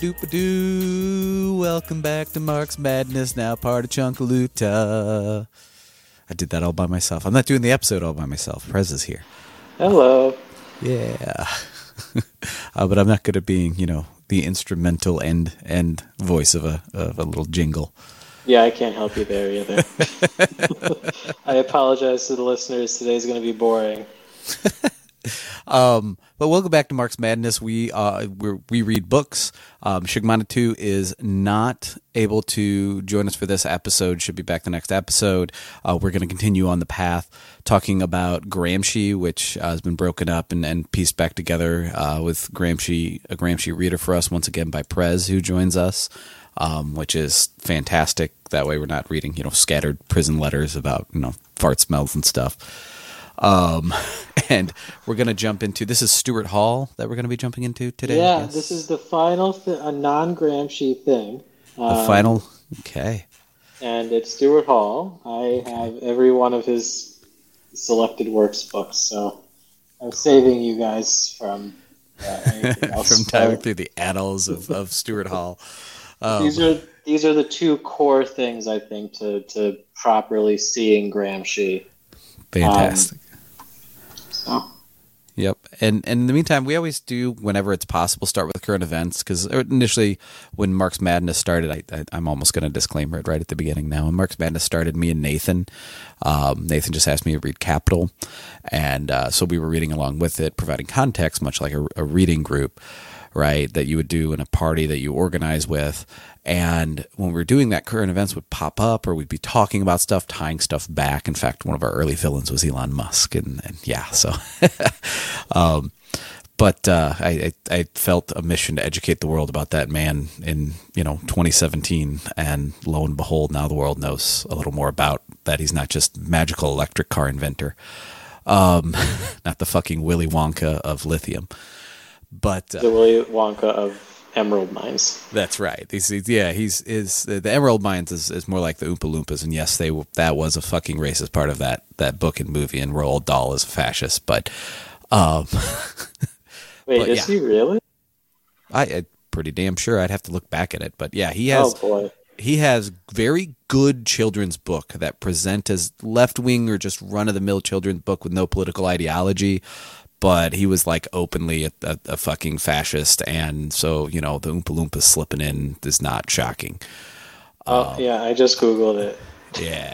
Boo ba doo doo. Welcome back to Marx Madness, now part of Chunkaluta. I did that all by myself. I'm not doing the episode all by myself. Prez is here. Hello. Yeah. uh, but I'm not good at being, you know, the instrumental end end voice of a of a little jingle. Yeah, I can't help you there either. I apologize to the listeners. Today's going to be boring. Um, but welcome back to Marx Madness. We uh we read books. Um, Shigmana is not able to join us for this episode. Should be back the next episode. Uh, we're going to continue on the path talking about Gramsci, which uh, has been broken up and, and pieced back together uh, with Gramsci, a Gramsci reader for us once again by Prez, who joins us. Um, which is fantastic. That way, we're not reading, you know, scattered prison letters about, you know, fart smells and stuff. Um, and we're going to jump into this is Stuart Hall that we're going to be jumping into today. yeah, this is the final, th- a non Gramsci thing. the Um, final. Okay. And it's Stuart Hall. I have every one of his selected works books, so I'm saving you guys from uh, else. From diving through the annals of, of Stuart Hall. Um, These are these are the two core things I think to to properly seeing Gramsci. fantastic. So Yep. And, and in the meantime, we always do, whenever it's possible, start with current events. Because initially, when Marx Madness started, I, I, I'm almost going to disclaimer it right at the beginning now. When Marx Madness started, me and Nathan, um, Nathan just asked me to read Capital. And uh, so we were reading along with it, providing context, much like a, a reading group, right? That you would do in a party that you organize with. And when we were doing that, current events would pop up, or we'd be talking about stuff, tying stuff back. In fact, one of our early villains was Elon Musk, and, and yeah, so um, but uh, I, I felt a mission to educate the world about that man in you know 2017, and lo and behold, now the world knows a little more about that. He's not just magical electric car inventor, um, not the fucking Willy Wonka of lithium, but uh, the Willy Wonka of emerald mines. that's right. He's, he's- yeah, he's is the, the Emerald Mines is, is more like the Oompa Loompas, and yes, they that was a fucking racist part of that that book and movie, and Roald Dahl is a fascist, but um. Wait, But, is yeah. he really? I, I'm pretty damn sure I'd have to look back at it, but yeah, he has oh boy. he has very good children's book that present as left wing or just run of the mill children's book with no political ideology. But he was like openly a, a, a fucking fascist, and so you know the Oompa Loompas slipping in is not shocking. Oh yeah, I just googled it.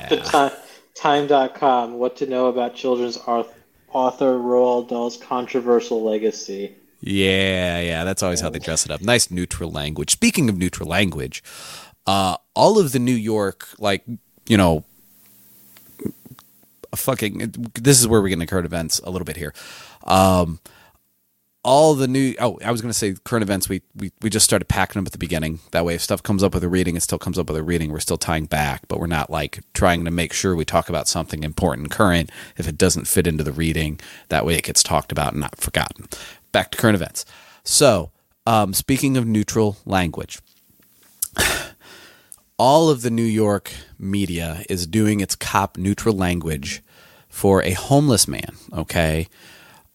The Yeah, time, time.com, what to know about children's author, author Roald Dahl's controversial legacy. yeah, yeah. That's always how they dress it up. Nice neutral language. Speaking of neutral language, uh, all of the New York, like you know, fucking this is where we get into current events a little bit here um all the new oh i was going to say current events we, we we just started packing them at the beginning. That way if stuff comes up with a reading it still comes up with a reading. We're still tying back but we're not like trying to make sure we talk about something important current if it doesn't fit into the reading. That way it gets talked about and not forgotten. Back to current events. So um, speaking of neutral language all of the New York media is doing its cop neutral language for a homeless man. Okay,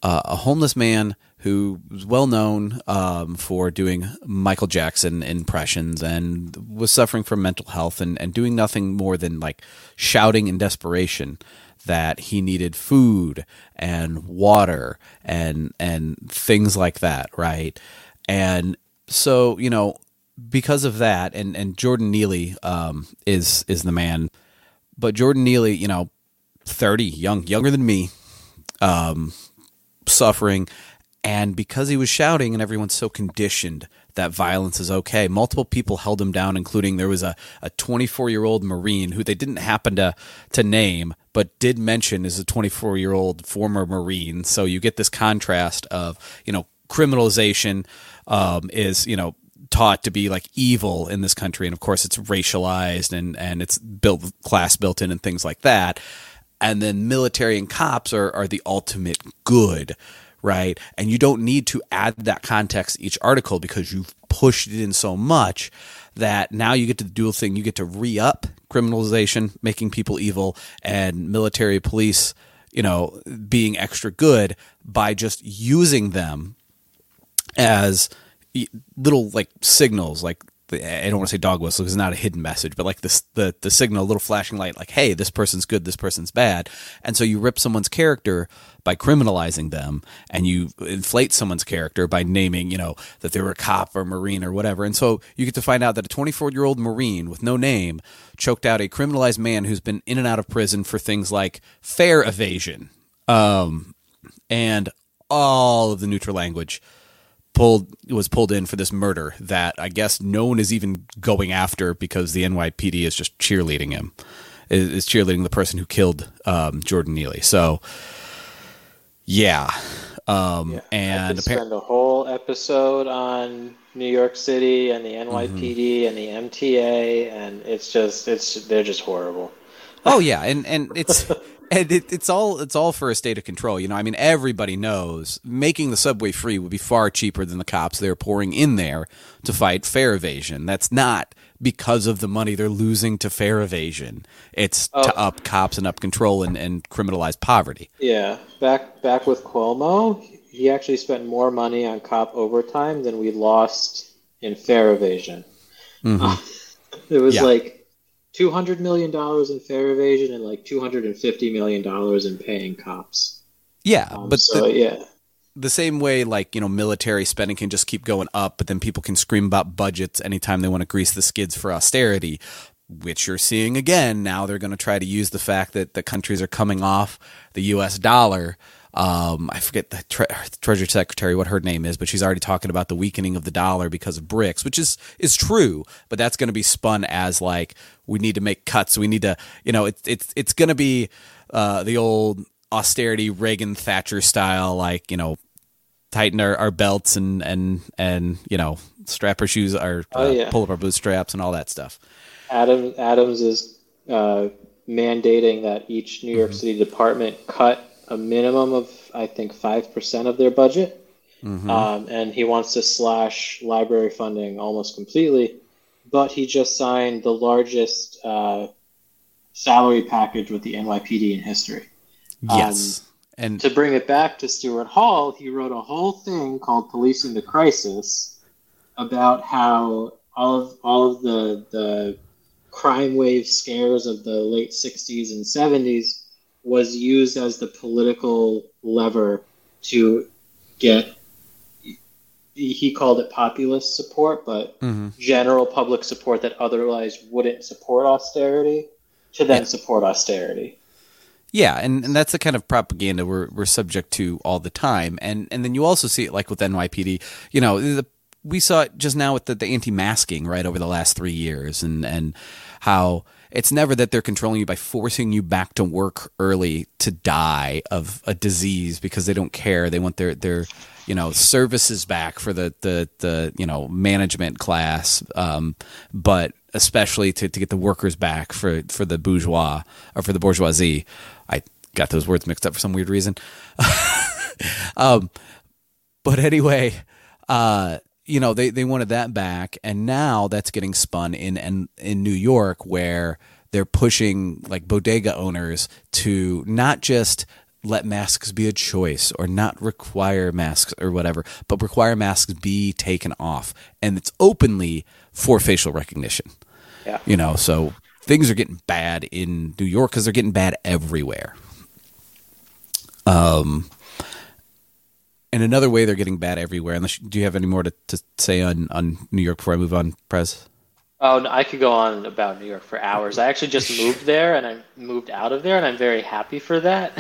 uh, a homeless man who was well known um, for doing Michael Jackson impressions and was suffering from mental health and, and doing nothing more than like shouting in desperation that he needed food and water and and things like that, right? And so you know because of that, and and Jordan Neely um, is is the man, but Jordan Neely, you know, thirty, young, younger than me, um, suffering, and because he was shouting, and everyone's so conditioned that violence is okay. Multiple people held him down, including there was a a 24 year old Marine who they didn't happen to to name, but did mention is a 24 year old former Marine. So you get this contrast of you know criminalization um, is you know taught to be like evil in this country and of course it's racialized and and it's built class built in and things like that and then military and cops are are the ultimate good right? And you don't need to add that context each article because you've pushed it in so much that now you get to the dual thing. You get to re-up criminalization making people evil and military police you know being extra good by just using them as little like signals, like the, I don't want to say dog whistle because it's not a hidden message, but like the the signal, a little flashing light, like hey, this person's good, this person's bad, and so you rip someone's character by criminalizing them, and you inflate someone's character by naming, you know, that they were a cop or marine or whatever, and so you get to find out that a 24 year old marine with no name choked out a criminalized man who's been in and out of prison for things like fare evasion, um, and all of the neutral language pulled was pulled in for this murder that I guess no one is even going after because the NYPD is just cheerleading him, is, is cheerleading the person who killed um, Jordan Neely. So, yeah, um, Yeah, and appar- spend a whole episode on New York City and the NYPD and the MTA, and it's just it's they're just horrible. oh yeah, and and it's. And it, it's all it's all for a state of control, you know. I mean, everybody knows making the subway free would be far cheaper than the cops they're pouring in there to fight fare evasion. That's not because of the money they're losing to fare evasion. It's to Oh. up cops and up control and, and criminalize poverty. Yeah, back back with Cuomo, he actually spent more money on cop overtime than we lost in fare evasion. Mm-hmm. it was Yeah. like two hundred million dollars in fare evasion and like two hundred and fifty million dollars in paying cops. Yeah, Um, but so the, yeah, the same way, like you know, military spending can just keep going up, but then people can scream about budgets anytime they want to grease the skids for austerity. Which you're seeing again now. They're going to try to use the fact that the countries are coming off the U.S. dollar. Um, I forget the tre- Treasury Secretary what her name is, but she's already talking about the weakening of the dollar because of BRICS, which is is true. But that's going to be spun as like we need to make cuts. We need to, you know, it's it's it's going to be uh, the old austerity Reagan Thatcher style, like you know, tighten our, our belts and and and you know, strap our shoes, our Oh, uh, yeah. pull up our bootstraps and all that stuff. Adam Adams is uh, mandating that each New York City department cut a minimum of I think five percent of their budget, um, and he wants to slash library funding almost completely. But he just signed the largest uh, salary package with the NYPD in history. Yes, and To bring it back to Stuart Hall, he wrote a whole thing called "Policing the Crisis" about how all of all of the the crime wave scares of the late '60s and '70s was used as the political lever to get. He called it populist support, but Mhm. general public support that otherwise wouldn't support austerity to then Yeah. support austerity. Yeah, and, and that's the kind of propaganda we're we're subject to all the time, and and then you also see it like with NYPD. You know, the, we saw it just now with the, the anti-masking right over the last three years, and and how it's never that they're controlling you by forcing you back to work early to die of a disease because they don't care. They want their their you know services back for the the the you know management class, um, but especially to, to get the workers back for for the bourgeois or for the bourgeoisie. I got those words mixed up for some weird reason. um, but anyway, uh, you know, they, they wanted that back, and now that's getting spun in in, in New York, where they're pushing like bodega owners to not just let masks be a choice or not require masks or whatever, but require masks be taken off, and it's openly for facial recognition. Yeah. You know, so things are getting bad in New York because they're getting bad everywhere. Um, and another way they're getting bad everywhere. Unless do you have any more to, to say on on New York before I move on, Prez? Oh, no, I could go on about New York for hours. I actually just moved there, and I moved out of there, and I'm very happy for that.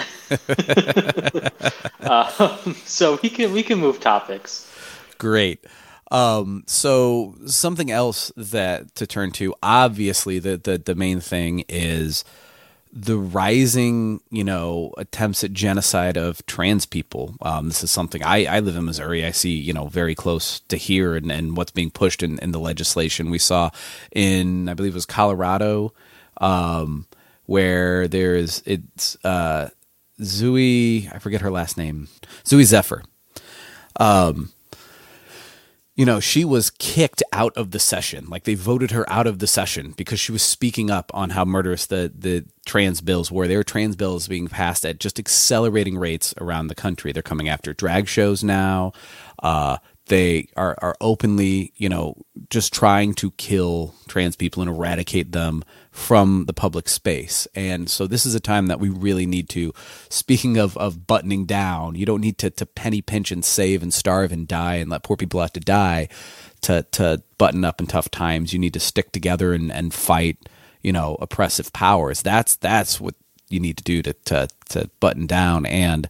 um, so we can we can move topics. Great. Um, so something else that to turn to, obviously the, the, the main thing is the rising, you know, attempts at genocide of trans people. Um, this is something I, I live in Missouri. I see, you know, very close to here and, and what's being pushed in, in the legislation. We saw in, I believe it was Colorado, um, where there's, it's, uh, Zooey, I forget her last name, Zooey Zephyr you know, she was kicked out of the session. Like they voted her out of the session because she was speaking up on how murderous the, the trans bills were. There were trans bills being passed at just accelerating rates around the country. They're coming after drag shows now. Uh, they are, are openly, you know, just trying to kill trans people and eradicate them from the public space. And so this is a time that we really need to, speaking of, of buttoning down, you don't need to, to penny pinch and save and starve and die and let poor people have to die to, to button up in tough times. You need to stick together and, and fight, you know, oppressive powers. That's, that's what you need to do to, to, to button down. And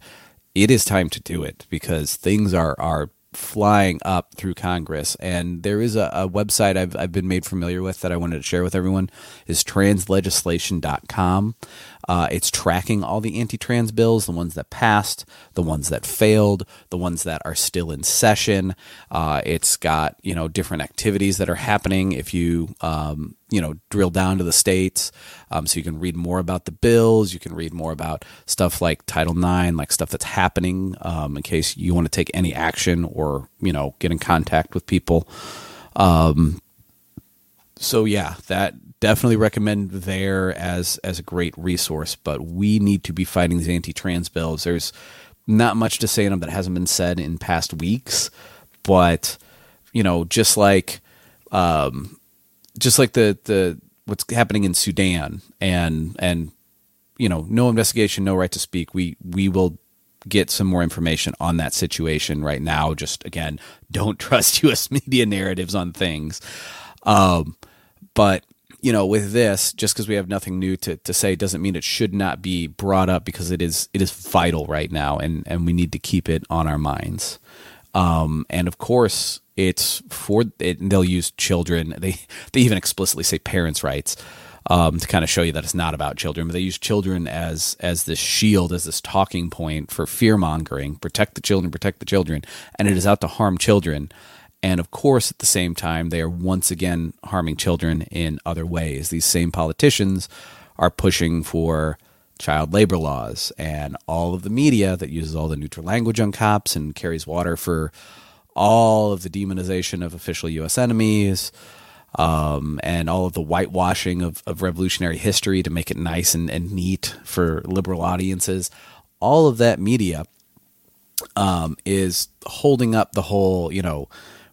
it is time to do it because things are, are flying up through Congress. And there is a, a, website I've, I've been made familiar with that I wanted to share with everyone is translegislation.com. Uh, it's tracking all the anti-trans bills, the ones that passed, the ones that failed, the ones that are still in session. Uh, it's got you know different activities that are happening. If you um, you know drill down to the states, um, so you can read more about the bills. You can read more about stuff like Title IX, like stuff that's happening. Um, in case you want to take any action or you know get in contact with people. Um, so yeah, that definitely recommend there as as a great resource. But we need to be fighting these anti-trans bills. There's not much to say on them that hasn't been said in past weeks, but you know, just like um, just like the the what's happening in Sudan and and you know, no investigation, no right to speak. We we will get some more information on that situation right now. Just again, don't trust U.S. media narratives on things. Um, but you know, with this, just because we have nothing new to, to say doesn't mean it should not be brought up because it is it is vital right now, and and we need to keep it on our minds. Um, and of course, it's for it, they'll use children. They they even explicitly say parents' rights um, to kind of show you that it's not about children, but they use children as as this shield, as this talking point for fear mongering. Protect the children, protect the children, and it is out to harm children. And of course, at the same time, they are once again harming children in other ways. These same politicians are pushing for child labor laws, and all of the media that uses all the neutral language on cops and carries water for all of the demonization of official U.S. enemies. Um, and all of the whitewashing of, of revolutionary history to make it nice and, and neat for liberal audiences. All of that media um, is holding up the whole, you know,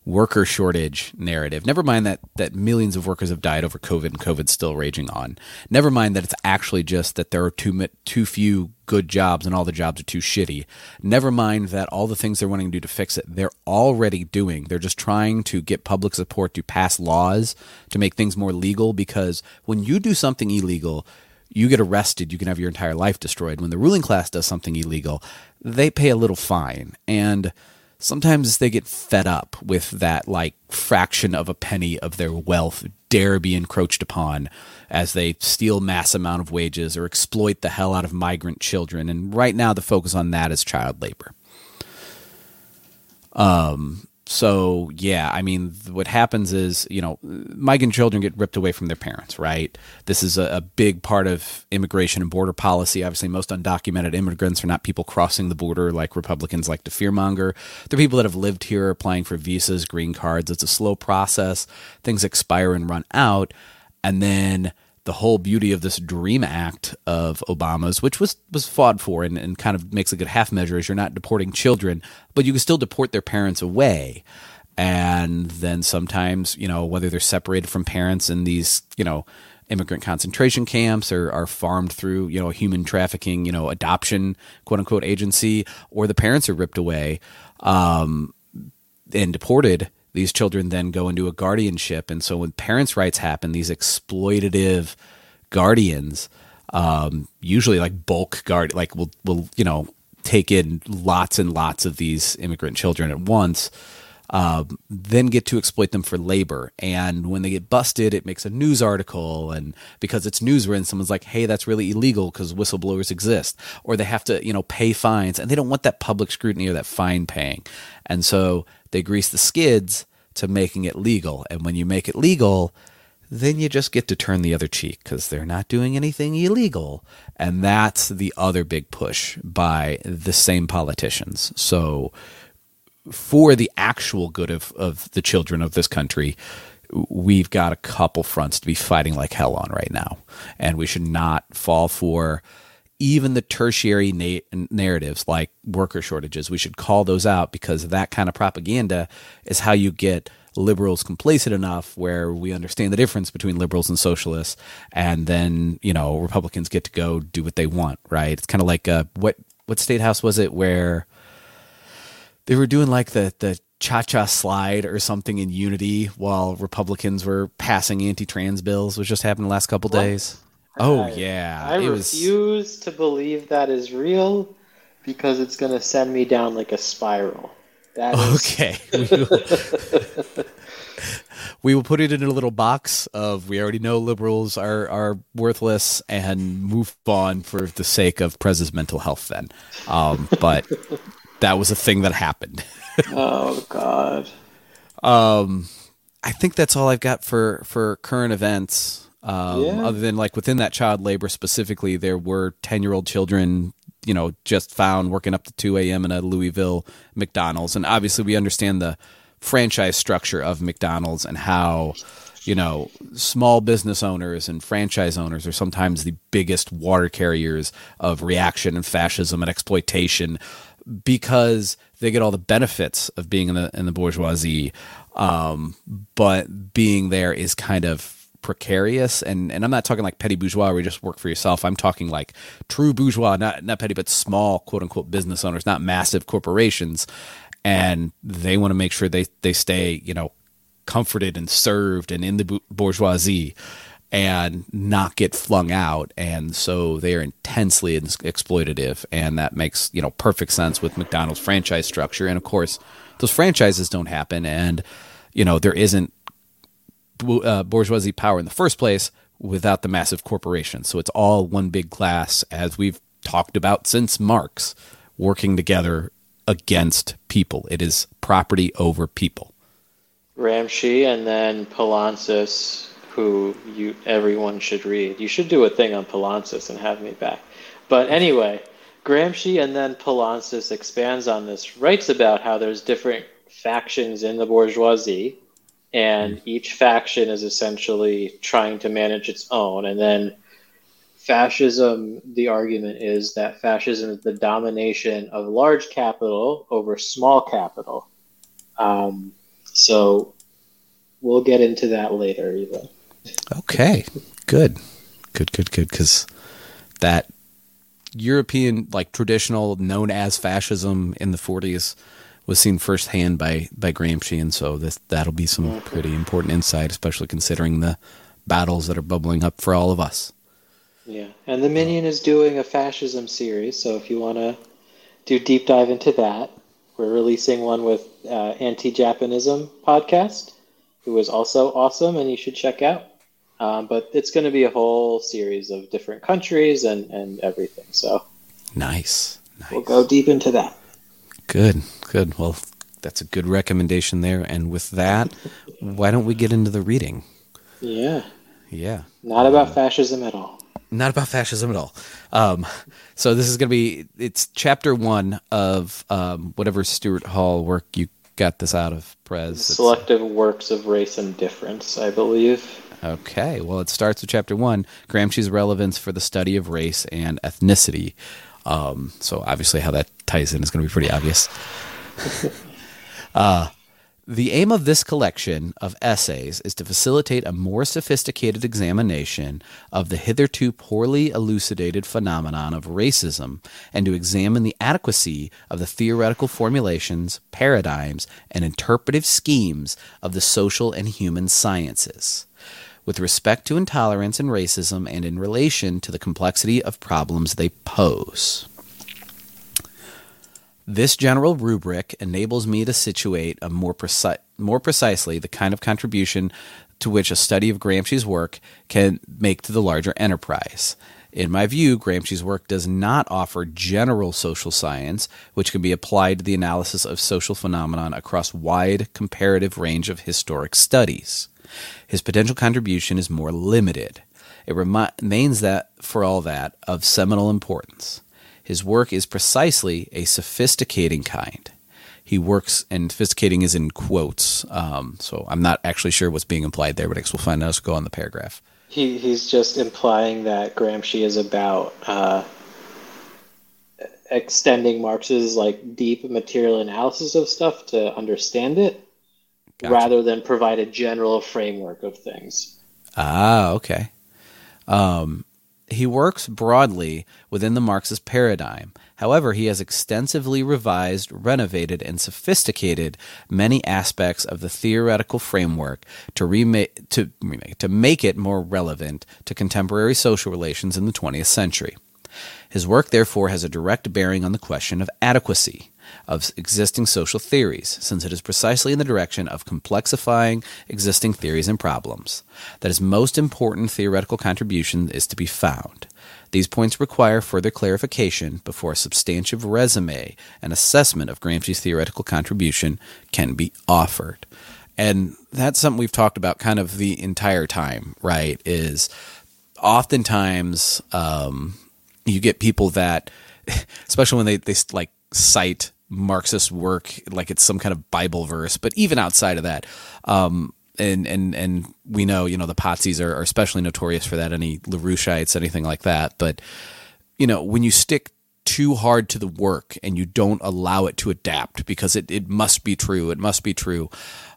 worker shortage narrative. Never mind that that millions of workers have died over COVID and COVID's still raging on. Never mind that it's actually just that there are too too few good jobs and all the jobs are too shitty. Never mind that all the things they're wanting to do to fix it, they're already doing. They're just trying to get public support to pass laws to make things more legal because when you do something illegal, you get arrested, you can have your entire life destroyed. When the ruling class does something illegal, they pay a little fine. And sometimes they get fed up with that like fraction of a penny of their wealth dare be encroached upon as they steal mass amount of wages or exploit the hell out of migrant children. And right now the focus on that is child labor. Um so yeah, I mean, what happens is you know, migrant children get ripped away from their parents, right? This is a, a, big part of immigration and border policy. Obviously, most undocumented immigrants are not people crossing the border like Republicans like to fearmonger. They're people that have lived here, applying for visas, green cards. It's a slow process. Things expire and run out, and then the whole beauty of this dream act of Obama's, which was was fought for and, and kind of makes a good half measure, is you're not deporting children, but you can still deport their parents away. And then sometimes, you know, whether they're separated from parents in these, you know, immigrant concentration camps or are farmed through, you know, human trafficking, you know, adoption, quote unquote, agency, or the parents are ripped away um, and deported these children then go into a guardianship. And so when parents' rights happen, these exploitative guardians, um, usually like bulk guard, like will will you know take in lots and lots of these immigrant children at once. Um, then get to exploit them for labor. And when they get busted, it makes a news article. And because it's newswritten, someone's like, hey, that's really illegal because whistleblowers exist. Or they have to, you know, pay fines. And they don't want that public scrutiny or that fine paying. And so they grease the skids to making it legal. And when you make it legal, then you just get to turn the other cheek because they're not doing anything illegal. And that's the other big push by the same politicians. So, for the actual good of, of the children of this country, we've got a couple fronts to be fighting like hell on right now. And we should not fall for even the tertiary na- narratives like worker shortages, we should call those out because that kind of propaganda is how you get liberals complacent enough where we understand the difference between liberals and socialists, and then you know Republicans get to go do what they want, right? It's kind of like uh, what what state house was it where they were doing like the the cha cha slide or something in Unity while Republicans were passing anti trans bills, which just happened the last couple days. Oh I- yeah, I it was. refuse to believe that is real because it's going to send me down like a spiral. That is, Okay. We will, we will put it in a little box of we already know liberals are, are worthless and move on for the sake of Prez's mental health then. Um, but that was a thing that happened. oh god. Um, I think that's all I've got for, for current events. Um, Yeah. Other than like within that child labor specifically, there were 10 year old children, you know, just found working up to 2 a.m. in a Louisville McDonald's. And obviously, we understand the franchise structure of McDonald's and how, you know, small business owners and franchise owners are sometimes the biggest water carriers of reaction and fascism and exploitation because they get all the benefits of being in the in the bourgeoisie, um, but being there is kind of precarious. And and I'm not talking like petty bourgeois where you just work for yourself. I'm talking like true bourgeois, not not petty, but small quote unquote business owners, not massive corporations. And they want to make sure they they stay you know comforted and served and in the bourgeoisie and not get flung out and so they are intensely exploitative and that makes you know perfect sense with McDonald's franchise structure and of course those franchises don't happen and you know there isn't uh, bourgeoisie power in the first place without the massive corporations so it's all one big class as we've talked about since Marx working together against people it is property over people Gramsci and then Poulantzas, who you everyone should read. You should do a thing on Poulantzas and have me back. But anyway, Gramsci and then Poulantzas expands on this, writes about how there's different factions in the bourgeoisie, and each faction is essentially trying to manage its own. And then fascism, the argument is that fascism is the domination of large capital over small capital. Um, so we'll get into that later, even. Okay, good, good, good, good. Because that European, like traditional, known as fascism in the '40s, was seen firsthand by by Gramsci, and so this that'll be some pretty important insight, especially considering the battles that are bubbling up for all of us. Yeah, and the Minion is doing a fascism series, so if you want to do deep dive into that, we're releasing one with uh, Anti-Japanism podcast, who is also awesome, and you should check out. Um, but it's going to be a whole series of different countries and, and everything, so Nice, nice. we'll go deep into that. Good, good. Well, that's a good recommendation there. And with that, why don't we get into the reading? Yeah, Yeah. not about fascism at all. not about fascism at all. Um, so this is going to be it's chapter one of um, whatever Stuart Hall work you got this out of, Prez. It's- Selective works of race and difference, I believe. Okay, well, it starts with chapter one Gramsci's relevance for the study of race and ethnicity. Um, so, obviously, how that ties in is going to be pretty obvious. uh, the aim of this collection of essays is to facilitate a more sophisticated examination of the hitherto poorly elucidated phenomenon of racism and to examine the adequacy of the theoretical formulations, paradigms, and interpretive schemes of the social and human sciences with respect to intolerance and racism and in relation to the complexity of problems they pose. This general rubric enables me to situate a more, more precisely the kind of contribution to which a study of Gramsci's work can make to the larger enterprise. In my view, Gramsci's work does not offer general social science, which can be applied to the analysis of social phenomenon across wide comparative range of historic studies. His potential contribution is more limited. It remains that, for all that, of seminal importance. His work is precisely a sophisticating kind. He works, and sophisticating is in quotes, um, so I'm not actually sure what's being implied there, but I guess we'll find out as we go on the paragraph. He, he's just implying that Gramsci is about uh, extending Marx's like deep material analysis of stuff to understand it, Gotcha. rather than provide a general framework of things. Ah, okay. Um, he works broadly within the Marxist paradigm. However, he has extensively revised, renovated, and sophisticated many aspects of the theoretical framework to remake to remake to make it more relevant to contemporary social relations in the 20th century. His work, therefore, has a direct bearing on the question of adequacy of existing social theories, since it is precisely in the direction of complexifying existing theories and problems that his most important theoretical contribution is to be found. These points require further clarification before a substantive resume and assessment of Gramsci's theoretical contribution can be offered. And that's something we've talked about kind of the entire time, right? Is oftentimes um, you get people that, especially when they, they like cite Marxist work like it's some kind of Bible verse, but even outside of that, um, and and and we know you know the Patsis are, are especially notorious for that. Any LaRoucheites, anything like that. But you know when you stick too hard to the work and you don't allow it to adapt because it, it must be true, it must be true.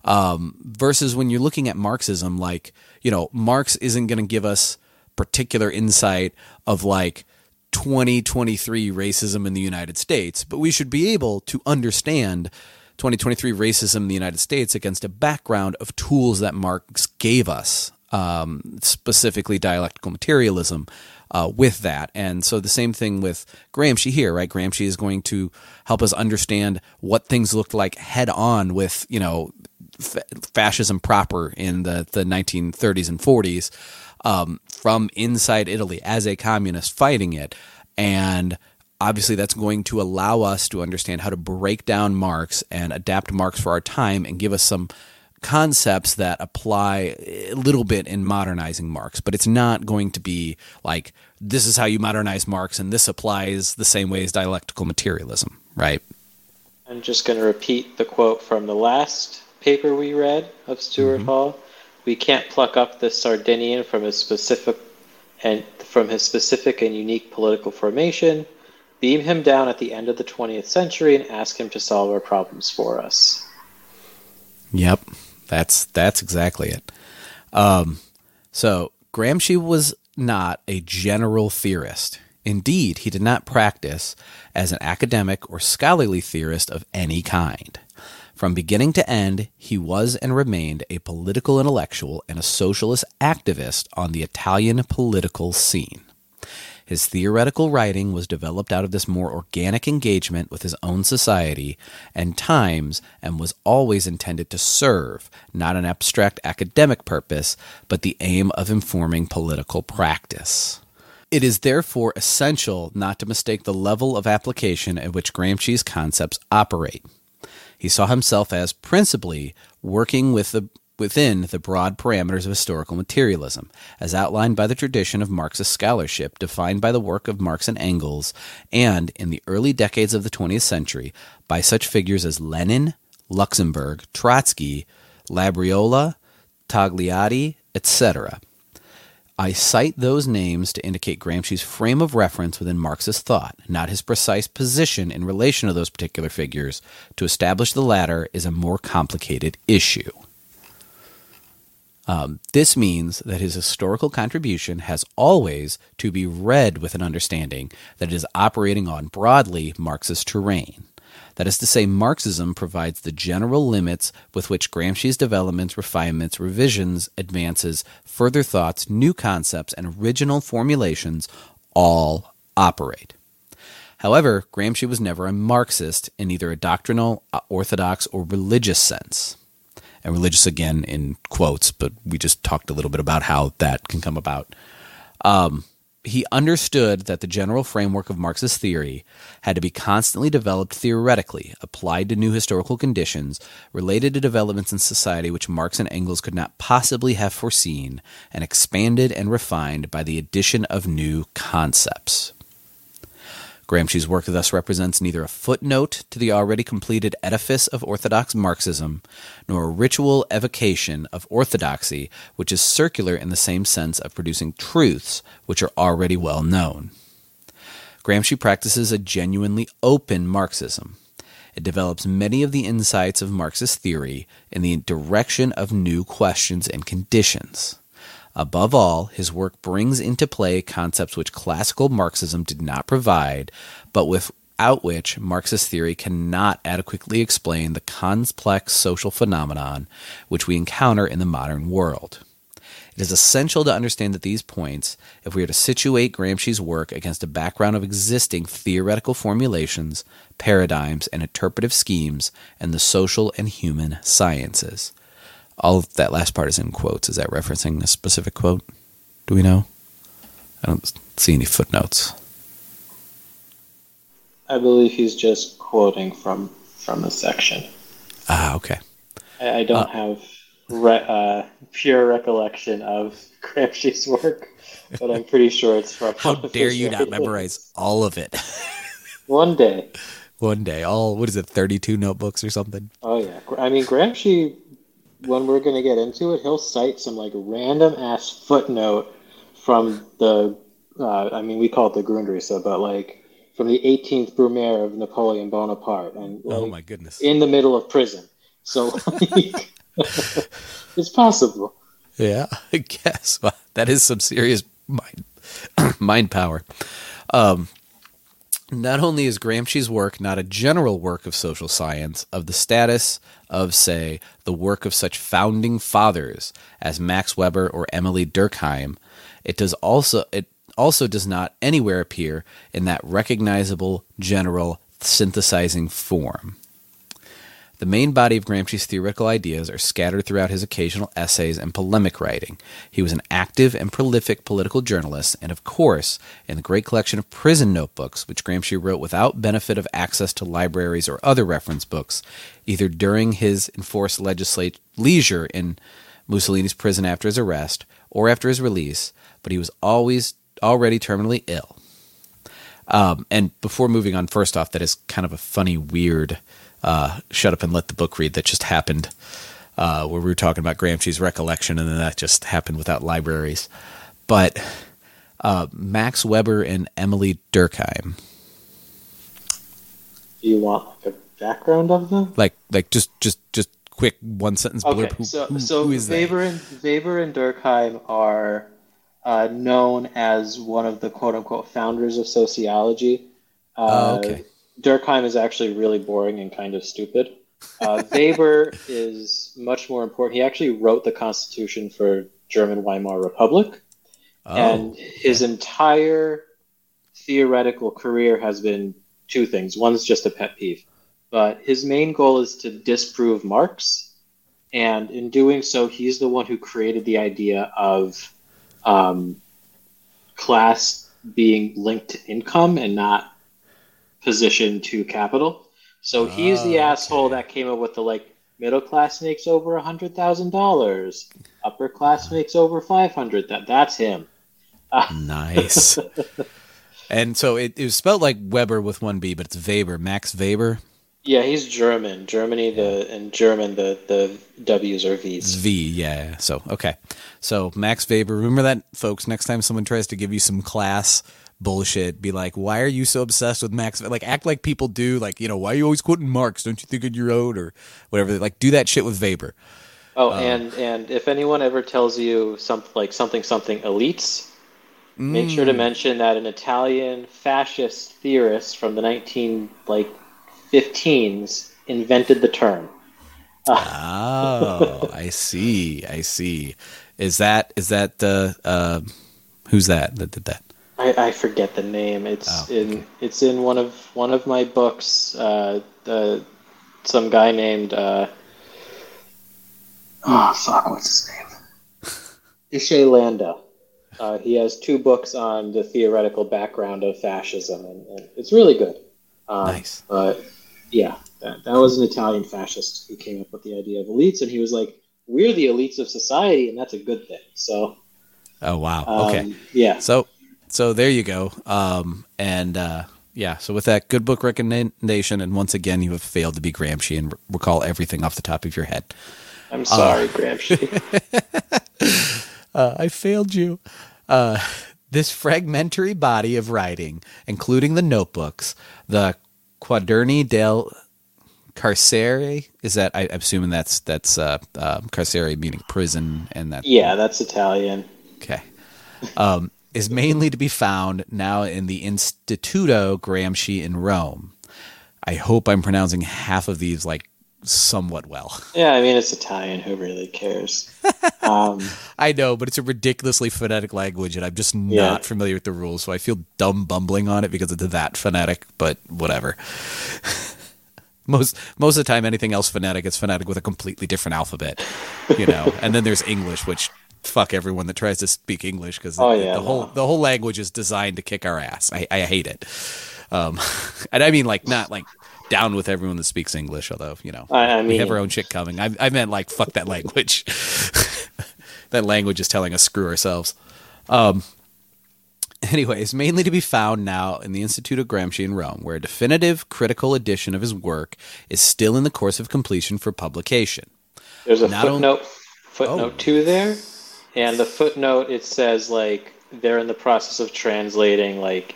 Um, versus when you're looking at Marxism, like you know Marx isn't going to give us particular insight of like 2023 racism in the United States, but we should be able to understand 2023 racism in the United States against a background of tools that Marx gave us, um, specifically dialectical materialism. Uh, with that, and so the same thing with Gramsci here, right? Gramsci is going to help us understand what things looked like head on with, you know, fascism proper in the the 1930s and 40s um, from inside Italy as a communist fighting it. And obviously, that's going to allow us to understand how to break down Marx and adapt Marx for our time and give us some concepts that apply a little bit in modernizing Marx. But it's not going to be like, this is how you modernize Marx and this applies the same way as dialectical materialism, right? I'm just going to repeat the quote from the last paper we read of Stuart Mm-hmm. Hall. We can't pluck up the Sardinian from his specific and from his specific and unique political formation, beam him down at the end of the 20th century, and ask him to solve our problems for us. Yep, that's that's exactly it. Um, so Gramsci was not a general theorist. Indeed, he did not practice as an academic or scholarly theorist of any kind. From beginning to end, he was and remained a political intellectual and a socialist activist on the Italian political scene. His theoretical writing was developed out of this more organic engagement with his own society and times and was always intended to serve not an abstract academic purpose, but the aim of informing political practice. It is therefore essential not to mistake the level of application at which Gramsci's concepts operate. He saw himself as principally working with the within the broad parameters of historical materialism, as outlined by the tradition of Marxist scholarship defined by the work of Marx and Engels, and in the early decades of the 20th century by such figures as Lenin, Luxemburg, Trotsky, Labriola, Togliatti, etc. I cite those names to indicate Gramsci's frame of reference within Marxist thought, not his precise position in relation to those particular figures. To establish the latter is a more complicated issue. Um, this means that his historical contribution has always to be read with an understanding that it is operating on broadly Marxist terrain. That is to say, Marxism provides the general limits with which Gramsci's developments, refinements, revisions, advances, further thoughts, new concepts, and original formulations all operate. However, Gramsci was never a Marxist in either a doctrinal, uh, orthodox, or religious sense. And religious again in quotes, but we just talked a little bit about how that can come about. Um, he understood that the general framework of Marxist theory had to be constantly developed theoretically, applied to new historical conditions, related to developments in society which Marx and Engels could not possibly have foreseen, and expanded and refined by the addition of new concepts. Gramsci's work thus represents neither a footnote to the already completed edifice of Orthodox Marxism, nor a ritual evocation of orthodoxy, which is circular in the same sense of producing truths which are already well known. Gramsci practices a genuinely open Marxism. It develops many of the insights of Marxist theory in the direction of new questions and conditions. Above all, his work brings into play concepts which classical Marxism did not provide, but without which Marxist theory cannot adequately explain the complex social phenomenon which we encounter in the modern world. It is essential to understand that these points, if we are to situate Gramsci's work against a background of existing theoretical formulations, paradigms, and interpretive schemes in the social and human sciences. All of that last part is in quotes. Is that referencing a specific quote? Do we know? I don't see any footnotes. I believe he's just quoting from from a section. Ah, okay. I, I don't uh, have re- uh, pure recollection of Gramsci's work, but I'm pretty sure it's from. How dare you not memorize all of it? One day. One day, all what is it, thirty-two notebooks or something? Oh yeah, I mean Gramsci. When we're gonna get into it, he'll cite some like random ass footnote from the. Uh, I mean, we call it the Grundrisse, but like from the 18th Brumaire of Napoleon Bonaparte, and oh like, oh my goodness, in the middle of prison. So like, it's possible. Yeah, I guess well, that is some serious mind mind power. Um, not only is Gramsci's work not a general work of social science of the status of, say, the work of such founding fathers as Max Weber or Emile Durkheim, it does also it also does not anywhere appear in that recognizable general synthesizing form. The main body of Gramsci's theoretical ideas are scattered throughout his occasional essays and polemic writing. He was an active and prolific political journalist, and of course, in the great collection of prison notebooks, which Gramsci wrote without benefit of access to libraries or other reference books, either during his enforced legislate leisure in Mussolini's prison after his arrest or after his release, but he was always already terminally ill. Um, and before moving on, first off, that is kind of a funny, weird uh, shut up and let the book read that just happened, uh, where we were talking about Gramsci's recollection, and then that just happened without libraries. But uh, Max Weber and Emile Durkheim. Do you want like a background of them? Like, like just, just, just quick one sentence okay, blurb. Who, so, who, so who Weber and Weber and Durkheim are uh, known as one of the quote unquote founders of sociology. Uh, oh, okay. Durkheim is actually really boring and kind of stupid. Uh, Weber is much more important. He actually wrote the Constitution for German Weimar Republic, oh. and his entire theoretical career has been two things. One's just a pet peeve, but his main goal is to disprove Marx, and in doing so, he's the one who created the idea of um, class being linked to income and not position to capital. So he's the oh, asshole that came up with the like middle class makes over a hundred thousand dollars, upper class ah. makes over five hundred. That that's him. nice. and so it, it was spelled like Weber with one B, but it's Weber, Max Weber. Yeah, he's German. Germany, the in German, the the W's are V's. V, yeah. So okay, so Max Weber. Remember that, folks. Next time someone tries to give you some class bullshit. Be like, why are you so obsessed with Max? Like, act like people do. Like, you know, why are you always quoting Marx? Don't you think of your own or whatever? Like, do that shit with Weber. Oh, um, and and if anyone ever tells you something like something something elites, mm. make sure to mm. mention that an Italian fascist theorist from the nineteen like fifteens invented the term. oh, I see. I see. Is that is that the uh, uh, who's that that did that? I, I forget the name. It's oh, in okay. it's in one of one of my books. Uh, the some guy named uh, oh fuck, what's his name? Ishay Landa. Uh, he has two books on the theoretical background of fascism, and, and it's really good. Um, nice. But yeah, that, that was an Italian fascist who came up with the idea of elites, and he was like, "We're the elites of society, and that's a good thing." So. Oh wow! Okay. Um, yeah. So so there you go. Um, and uh, yeah, so with that good book recommendation, and once again, you have failed to be Gramsci and recall everything off the top of your head. I'm sorry, uh, Gramsci. uh, I failed you. Uh, This fragmentary body of writing, including the notebooks, the Quaderni del Carcere, is that I, am assuming that's that's uh, uh, carcere meaning prison, and that yeah, that's Italian. Okay, um, is mainly to be found now in the Instituto Gramsci in Rome. I hope I'm pronouncing half of these like somewhat well. Yeah, I mean it's Italian. Who really cares? Um, I know, but it's a ridiculously phonetic language, and I'm just not yeah. familiar with the rules, so I feel dumb bumbling on it because it's that phonetic. But whatever. most most of the time, anything else phonetic, it's phonetic with a completely different alphabet, you know. and then there's English, which fuck everyone that tries to speak English because oh, the, yeah, the whole the whole language is designed to kick our ass. I, I hate it. Um, and I mean like not like down with everyone that speaks English, although you know I, mean, we have our own shit coming. I, I meant like fuck that language. that language is telling us screw ourselves. Um, anyways, mainly to be found now in the Institute of Gramsci in Rome, where a definitive critical edition of his work is still in the course of completion for publication. There's a Not footnote, footnote oh. two there, and the footnote it says like they're in the process of translating like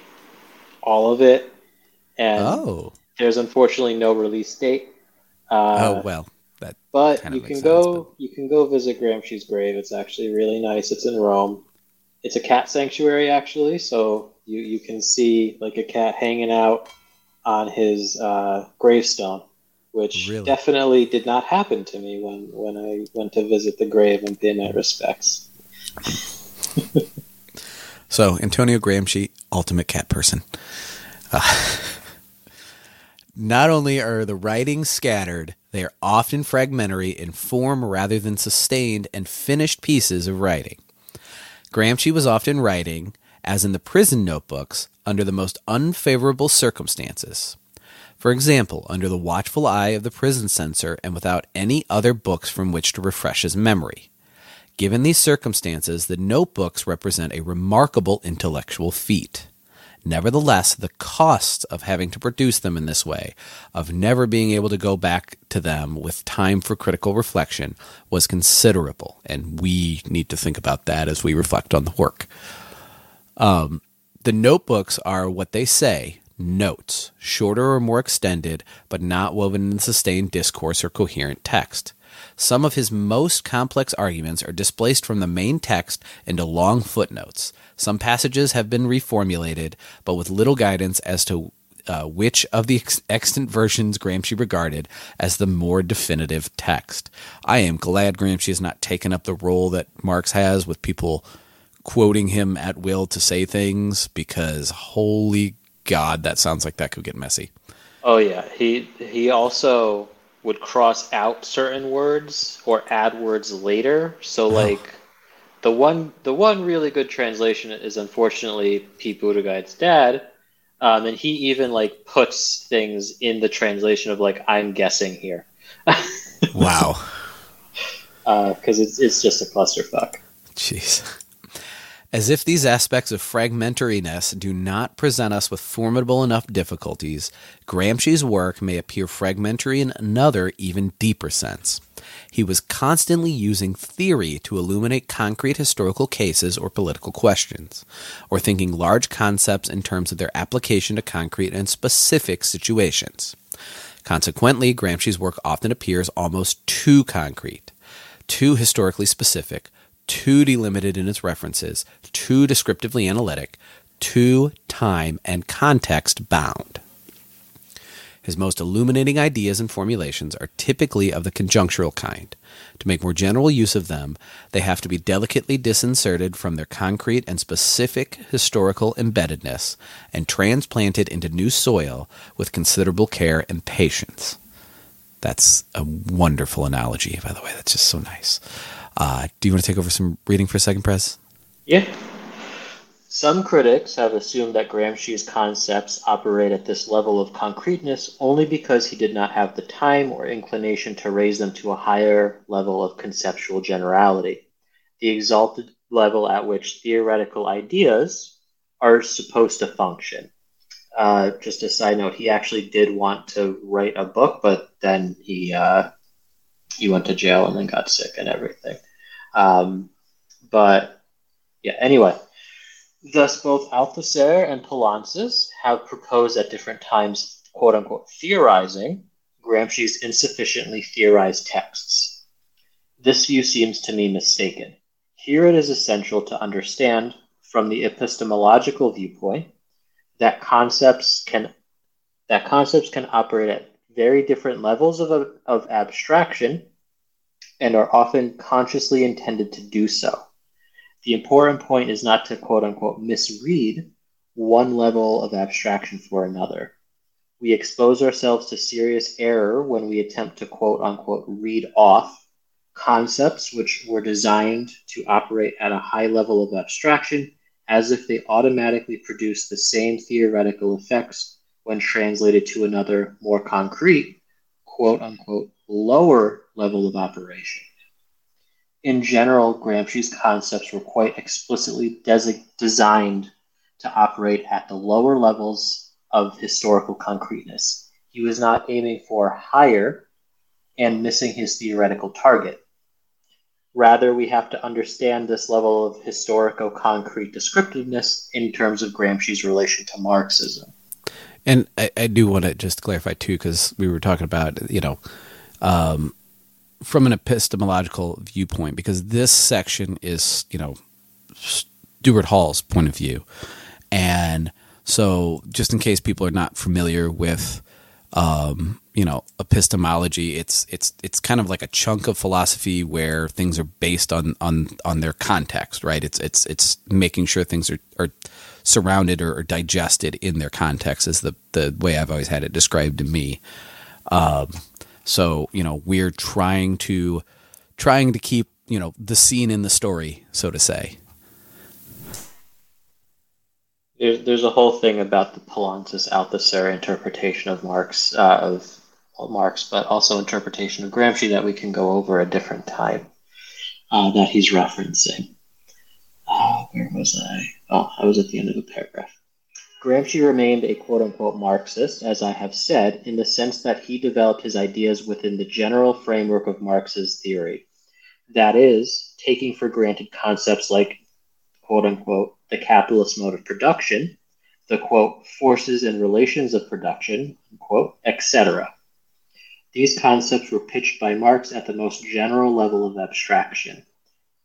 all of it, and oh. There's unfortunately no release date. Uh, oh well, that but you can sense, go but... you can go visit Gramsci's grave. It's actually really nice. It's in Rome. It's a cat sanctuary actually, so you you can see like a cat hanging out on his uh, gravestone, which really? definitely did not happen to me when when I went to visit the grave and pay my respects. so Antonio Gramsci, ultimate cat person. Uh, not only are the writings scattered, they are often fragmentary in form rather than sustained and finished pieces of writing. Gramsci was often writing, as in the prison notebooks, under the most unfavorable circumstances. For example, under the watchful eye of the prison censor and without any other books from which to refresh his memory. Given these circumstances, the notebooks represent a remarkable intellectual feat. Nevertheless, the cost of having to produce them in this way, of never being able to go back to them with time for critical reflection, was considerable, and we need to think about that as we reflect on the work. Um, the notebooks are what they say notes, shorter or more extended, but not woven in sustained discourse or coherent text. Some of his most complex arguments are displaced from the main text into long footnotes. Some passages have been reformulated, but with little guidance as to uh, which of the ex- extant versions Gramsci regarded as the more definitive text. I am glad Gramsci has not taken up the role that Marx has with people quoting him at will to say things because holy god that sounds like that could get messy. Oh yeah, he he also would cross out certain words or add words later. So like the one the one really good translation is unfortunately Pete Buttigieg's dad. Um, and he even like puts things in the translation of like I'm guessing here. wow. Because uh, it's it's just a clusterfuck. Jeez. As if these aspects of fragmentariness do not present us with formidable enough difficulties, Gramsci's work may appear fragmentary in another, even deeper sense. He was constantly using theory to illuminate concrete historical cases or political questions, or thinking large concepts in terms of their application to concrete and specific situations. Consequently, Gramsci's work often appears almost too concrete, too historically specific, too delimited in its references, too descriptively analytic, too time and context bound. His most illuminating ideas and formulations are typically of the conjunctural kind. To make more general use of them, they have to be delicately disinserted from their concrete and specific historical embeddedness and transplanted into new soil with considerable care and patience. That's a wonderful analogy, by the way. That's just so nice. Uh, do you want to take over some reading for a second, Prez? Yeah. Some critics have assumed that Gramsci's concepts operate at this level of concreteness only because he did not have the time or inclination to raise them to a higher level of conceptual generality, the exalted level at which theoretical ideas are supposed to function. Uh, just a side note, he actually did want to write a book, but then he uh, he went to jail and then got sick and everything. Um, but yeah, anyway, Thus, both Althusser and Poulantzas have proposed at different times, quote unquote, theorizing Gramsci's insufficiently theorized texts. This view seems to me mistaken. Here it is essential to understand, from the epistemological viewpoint, that concepts can that concepts can operate at very different levels of, of abstraction and are often consciously intended to do so. The important point is not to quote unquote misread one level of abstraction for another. We expose ourselves to serious error when we attempt to quote unquote read off concepts which were designed to operate at a high level of abstraction as if they automatically produce the same theoretical effects when translated to another, more concrete, quote unquote, lower level of operation. In general, Gramsci's concepts were quite explicitly designed to operate at the lower levels of historical concreteness. He was not aiming for higher and missing his theoretical target. Rather, we have to understand this level of historico concrete descriptiveness in terms of Gramsci's relation to Marxism. And I, I do want to just clarify too, because we were talking about, you know, um, from an epistemological viewpoint, because this section is, you know, Stuart Hall's point of view. And so, just in case people are not familiar with, um, you know, epistemology, it's it's it's kind of like a chunk of philosophy where things are based on on on their context, right? It's it's it's making sure things are are surrounded or, or digested in their context is the the way I've always had it described to me. Um, so you know, we're trying to trying to keep you know the scene in the story, so to say. There's, a whole thing about the Poulantzas Althusser interpretation of Marx uh, of Marx, but also interpretation of Gramsci that we can go over a different time uh, that he's referencing. Where was I? Oh, I was at the end of a paragraph. Gramsci remained a quote unquote Marxist, as I have said, in the sense that he developed his ideas within the general framework of Marx's theory. That is, taking for granted concepts like quote unquote the capitalist mode of production, the quote forces and relations of production, quote, etc. These concepts were pitched by Marx at the most general level of abstraction.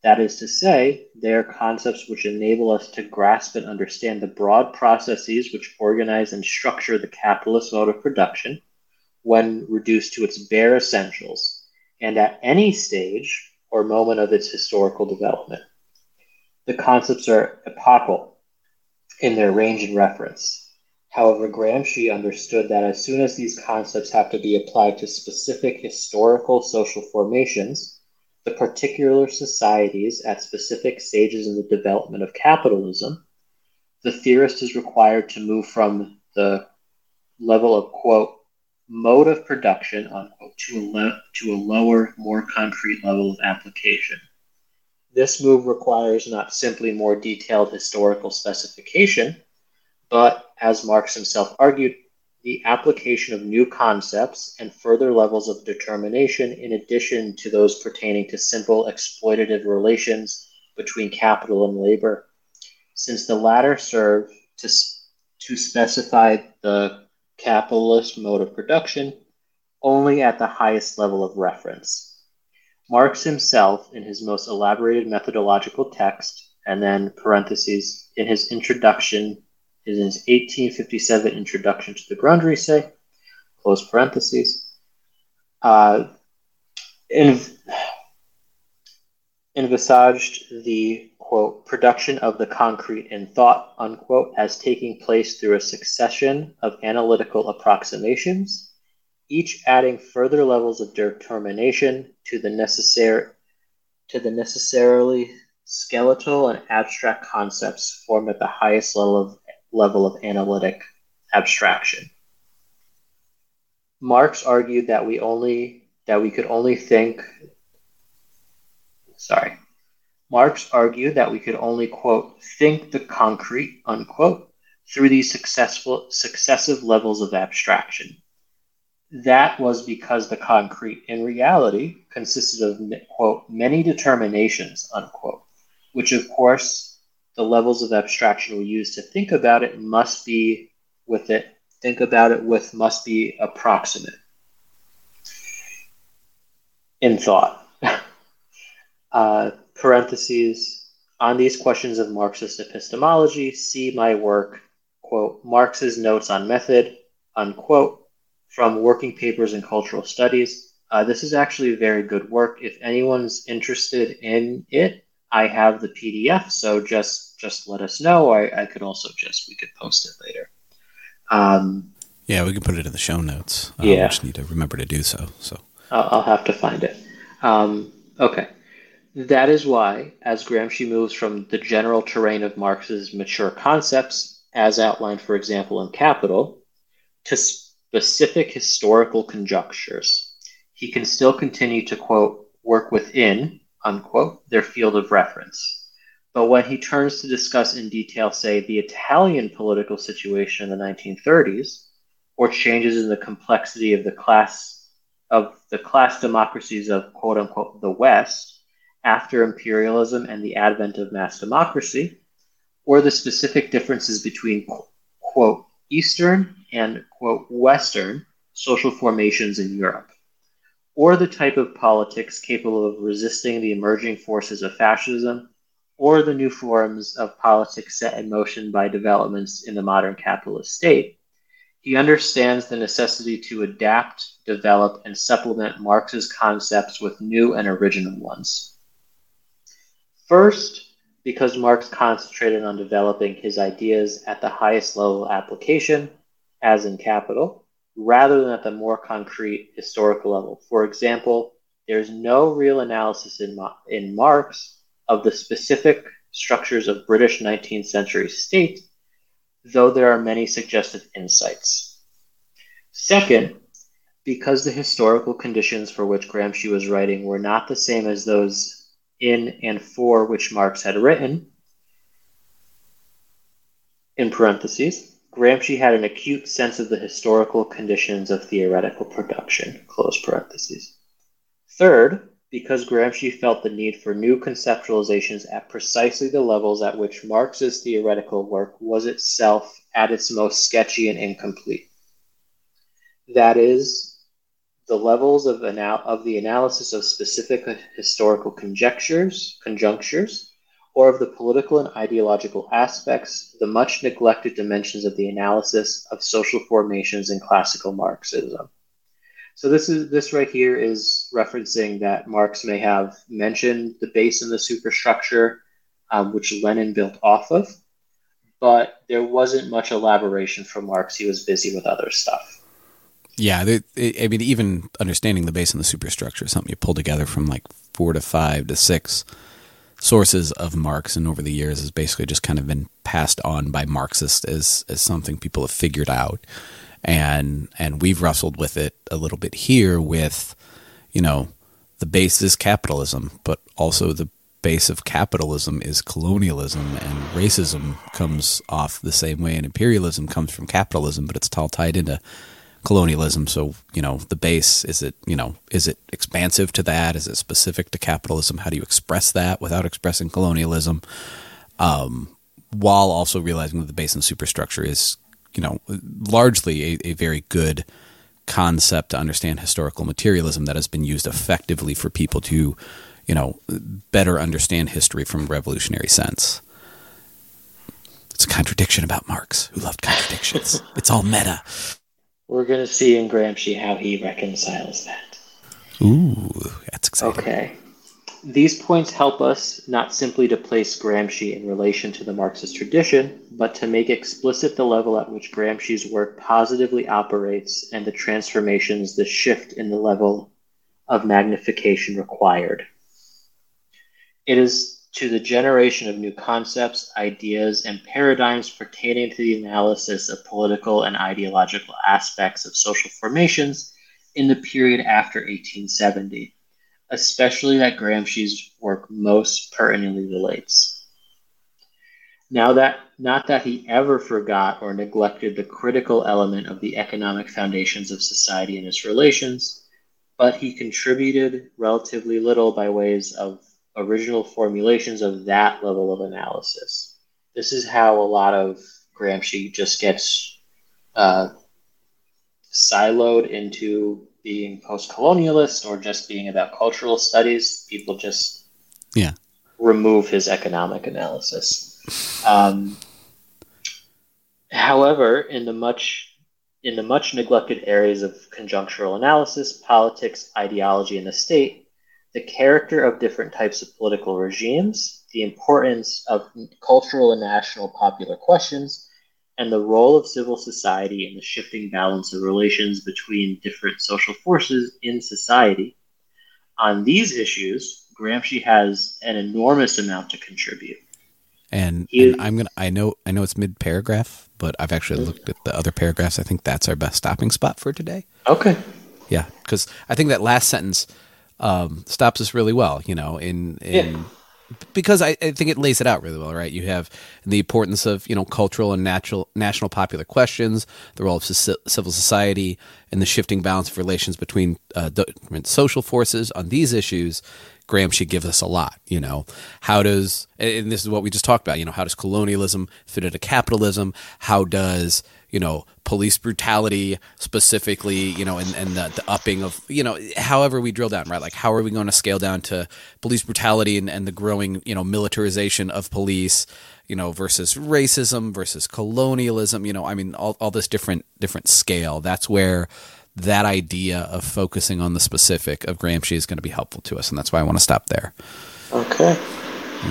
That is to say, they are concepts which enable us to grasp and understand the broad processes which organize and structure the capitalist mode of production when reduced to its bare essentials and at any stage or moment of its historical development. The concepts are epochal in their range and reference. However, Gramsci understood that as soon as these concepts have to be applied to specific historical social formations, the particular societies at specific stages in the development of capitalism, the theorist is required to move from the level of, quote, mode of production, unquote, to a, le- to a lower, more concrete level of application. This move requires not simply more detailed historical specification, but, as Marx himself argued, the application of new concepts and further levels of determination in addition to those pertaining to simple exploitative relations between capital and labor, since the latter serve to, to specify the capitalist mode of production only at the highest level of reference. Marx himself, in his most elaborated methodological text, and then parentheses, in his introduction in his 1857 introduction to the Grundrisse, close parentheses. Uh, envisaged the quote production of the concrete in thought unquote as taking place through a succession of analytical approximations each adding further levels of determination to the necessary to the necessarily skeletal and abstract concepts formed at the highest level of level of analytic abstraction. Marx argued that we only that we could only think sorry. Marx argued that we could only quote think the concrete unquote through these successful successive levels of abstraction. That was because the concrete in reality consisted of quote many determinations unquote, which of course the levels of abstraction we use to think about it must be with it, think about it with must be approximate in thought. uh, parentheses, on these questions of Marxist epistemology, see my work, quote, Marx's Notes on Method, unquote, from Working Papers in Cultural Studies. Uh, this is actually very good work. If anyone's interested in it, I have the PDF, so just just let us know. I, I could also just we could post it later. Um, yeah, we can put it in the show notes. Uh, yeah, just need to remember to do so. So I'll, I'll have to find it. Um, okay, that is why, as Gramsci moves from the general terrain of Marx's mature concepts, as outlined, for example, in Capital, to specific historical conjunctures, he can still continue to quote work within unquote, their field of reference. But when he turns to discuss in detail, say, the Italian political situation in the 1930s, or changes in the complexity of the class of the class democracies of quote unquote the West after imperialism and the advent of mass democracy, or the specific differences between quote Eastern and quote Western social formations in Europe or the type of politics capable of resisting the emerging forces of fascism, or the new forms of politics set in motion by developments in the modern capitalist state. He understands the necessity to adapt, develop, and supplement Marx's concepts with new and original ones. First, because Marx concentrated on developing his ideas at the highest level of application, as in Capital, rather than at the more concrete historical level. For example, there's no real analysis in, in Marx of the specific structures of British 19th century state, though there are many suggested insights. Second, because the historical conditions for which Gramsci was writing were not the same as those in and for which Marx had written, in parentheses, Gramsci had an acute sense of the historical conditions of theoretical production. Close parentheses. Third, because Gramsci felt the need for new conceptualizations at precisely the levels at which Marx's theoretical work was itself at its most sketchy and incomplete. That is, the levels of, anal- of the analysis of specific historical conjectures, conjunctures, or of the political and ideological aspects, the much neglected dimensions of the analysis of social formations in classical Marxism. So this is this right here is referencing that Marx may have mentioned the base and the superstructure, um, which Lenin built off of, but there wasn't much elaboration from Marx. He was busy with other stuff. Yeah, I mean, even understanding the base and the superstructure is something you pull together from like four to five to six sources of Marx, and over the years has basically just kind of been passed on by Marxists as as something people have figured out, and and we've wrestled with it a little bit here with, you know, the base is capitalism, but also the base of capitalism is colonialism, and racism comes off the same way, and imperialism comes from capitalism, but it's all tied into colonialism. So, you know, the base is it, you know, is it expansive to that? Is it specific to capitalism? How do you express that without expressing colonialism? Um, while also realizing that the base and superstructure is, you know, largely a, a very good concept to understand historical materialism that has been used effectively for people to, you know, better understand history from a revolutionary sense. It's a contradiction about Marx, who loved contradictions. it's all meta. We're going to see in Gramsci how he reconciles that. Ooh, that's exciting. Okay. These points help us not simply to place Gramsci in relation to the Marxist tradition, but to make explicit the level at which Gramsci's work positively operates and the transformations, the shift in the level of magnification required. It is to the generation of new concepts, ideas, and paradigms pertaining to the analysis of political and ideological aspects of social formations in the period after 1870, especially that Gramsci's work most pertinently relates. Now that not that he ever forgot or neglected the critical element of the economic foundations of society and its relations, but he contributed relatively little by ways of original formulations of that level of analysis. this is how a lot of Gramsci just gets uh, siloed into being post-colonialist or just being about cultural studies. People just yeah remove his economic analysis. Um, however, in the much in the much neglected areas of conjunctural analysis, politics, ideology, and the state, the character of different types of political regimes, the importance of cultural and national popular questions, and the role of civil society in the shifting balance of relations between different social forces in society. On these issues, Gramsci has an enormous amount to contribute. And, and I'm gonna I know I know it's mid paragraph, but I've actually looked at the other paragraphs. I think that's our best stopping spot for today. Okay. Yeah, because I think that last sentence um, stops us really well. You know, in in yeah because I, I, think it lays it out really well, right? You have the importance of you know cultural and natural national popular questions, the role of civil society, and the shifting balance of relations between uh, different social forces on these issues. Gramsci gives us a lot. You know, how does and this is what we just talked about. You know, how does colonialism fit into capitalism? How does you know police brutality specifically you know and, and the, the upping of you know however we drill down right like how are we going to scale down to police brutality and, and the growing you know militarization of police you know versus racism versus colonialism you know i mean all, all this different different scale that's where that idea of focusing on the specific of Gramsci is going to be helpful to us, and that's why I want to stop there. Okay.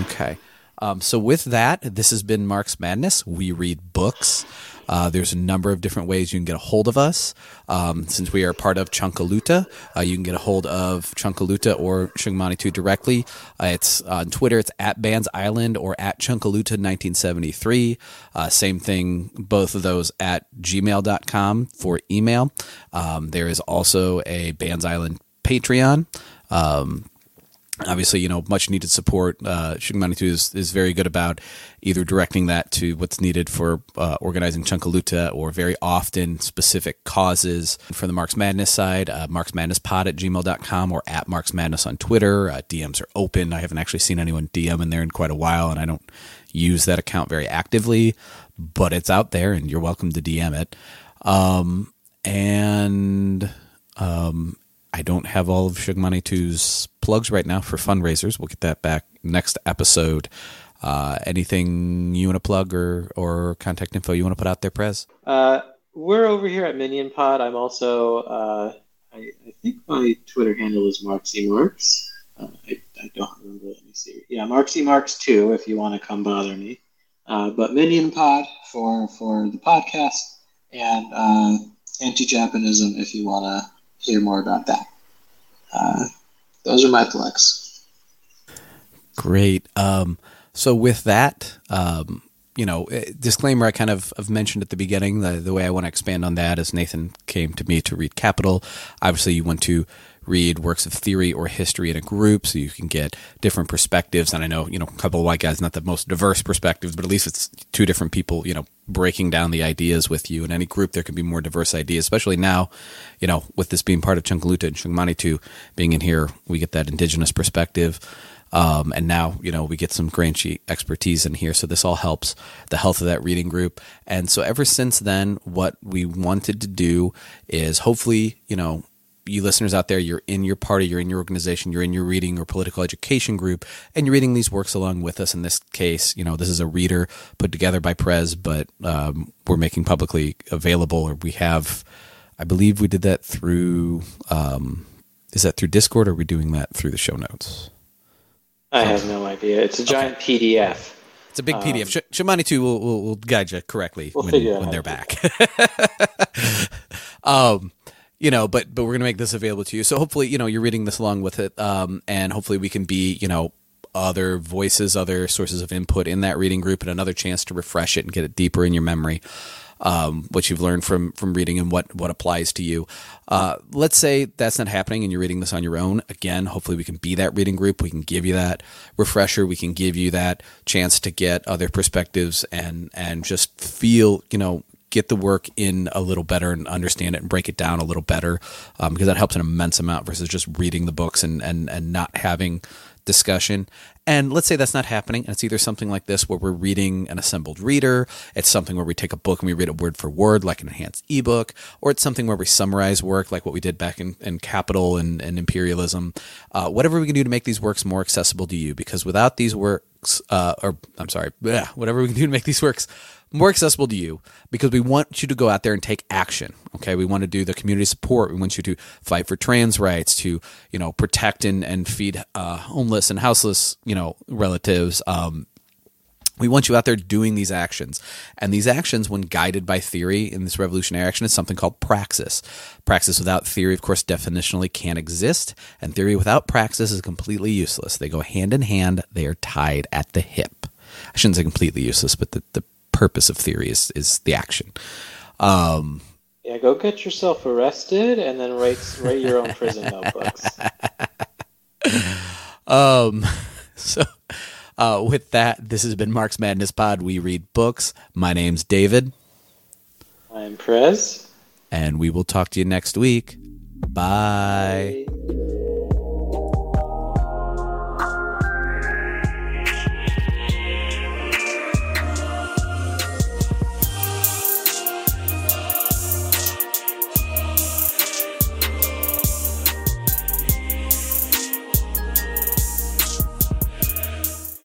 Okay. Um, so with that, this has been Marx Madness. We read books. Uh, there's a number of different ways you can get a hold of us. Um, since we are part of Chunkaluta, uh, you can get a hold of Chunkaluta or Shungmanitu directly. Uh, it's on Twitter, it's at Bands Island or at Chunkaluta1973. Uh, same thing, both of those at gmail.com for email. Um, there is also a Bands Island Patreon. Um, obviously, you know, much needed support. Uh, 2 is, is very good about either directing that to what's needed for uh, organizing Chunkaluta or very often specific causes. For the Marx Madness side, uh, marxmadnesspod at gmail.com or at Marx Madness on Twitter. Uh, DMs are open. I haven't actually seen anyone DM in there in quite a while, and I don't use that account very actively, but it's out there and you're welcome to DM it. Um, and um, I don't have all of Shungmanitu's plugs right now for fundraisers. We'll get that back next episode. Uh, anything you want to plug or, or contact info you want to put out there, Prez? Uh, we're over here at Minion Pod. I'm also, uh, I, I, think my Twitter handle is Marxy Marx. Uh, I, I, don't remember. Let me see. Yeah, Marxy Marx 2 if you want to come bother me. Uh, but Minion Pod for, for the podcast and uh, Anti Japanism if you want to hear more about that. Uh, those are my plugs. Great. Um, so with that, um, you know, eh, disclaimer I kind of, of mentioned at the beginning. The, the way I want to expand on that is Nathan came to me to read Capital. Obviously, you want to read works of theory or history in a group so you can get different perspectives. And I know, you know, a couple of white guys, not the most diverse perspectives, but at least it's two different people, you know, breaking down the ideas with you. In any group, there can be more diverse ideas, especially now, you know, with this being part of Chunkaluta and Shungmanitu being in here, we get that indigenous perspective. Um, and now, you know, we get some Gramsci expertise in here. So this all helps the health of that reading group. And so ever since then, what we wanted to do is hopefully, you know, you listeners out there, you're in your party, you're in your organization, you're in your reading or political education group, and you're reading these works along with us. In this case, you know, this is a reader put together by Prez, but um, we're making publicly available, or we have, I believe we did that through, um, is that through Discord, or are we doing that through the show notes? I have no idea. It's a giant okay. PDF. It's a big PDF. Um, Sh- Shungmanitu will, will, will guide you correctly we'll when, when they're back. um, you know, but but we're gonna make this available to you. So hopefully, you know, you're reading this along with it, um, and hopefully we can be, you know, other voices, other sources of input in that reading group, and another chance to refresh it and get it deeper in your memory. Um, what you've learned from from reading and what what applies to you. Uh, let's say that's not happening and you're reading this on your own. Again, hopefully we can be that reading group. We can give you that refresher. We can give you that chance to get other perspectives and and just feel you know get the work in a little better and understand it and break it down a little better um, because that helps an immense amount versus just reading the books and, and, and not having discussion. And let's say that's not happening, and it's either something like this where we're reading an assembled reader, it's something where we take a book and we read it word for word, like an enhanced ebook, or it's something where we summarize work, like what we did back in, in Capital and, and Imperialism. Uh, whatever we can do to make these works more accessible to you, because without these works, uh, or I'm sorry, bleh, whatever we can do to make these works more accessible to you because we want you to go out there and take action. Okay. We want to do the community support. We want you to fight for trans rights, to, you know, protect and, and feed uh, homeless and houseless, you know, relatives. Um, we want you out there doing these actions. And these actions, when guided by theory in this revolutionary action, is something called praxis. Praxis without theory, of course, definitionally can't exist. And theory without praxis is completely useless. They go hand in hand, they are tied at the hip. I shouldn't say completely useless, but the, the purpose of theory is is the action. Um, yeah, go get yourself arrested and then write write your own prison notebooks. Um, so uh, with that, this has been Marx Madness Pod. We read books. My name's David. I'm Prez. And we will talk to you next week. Bye. Bye.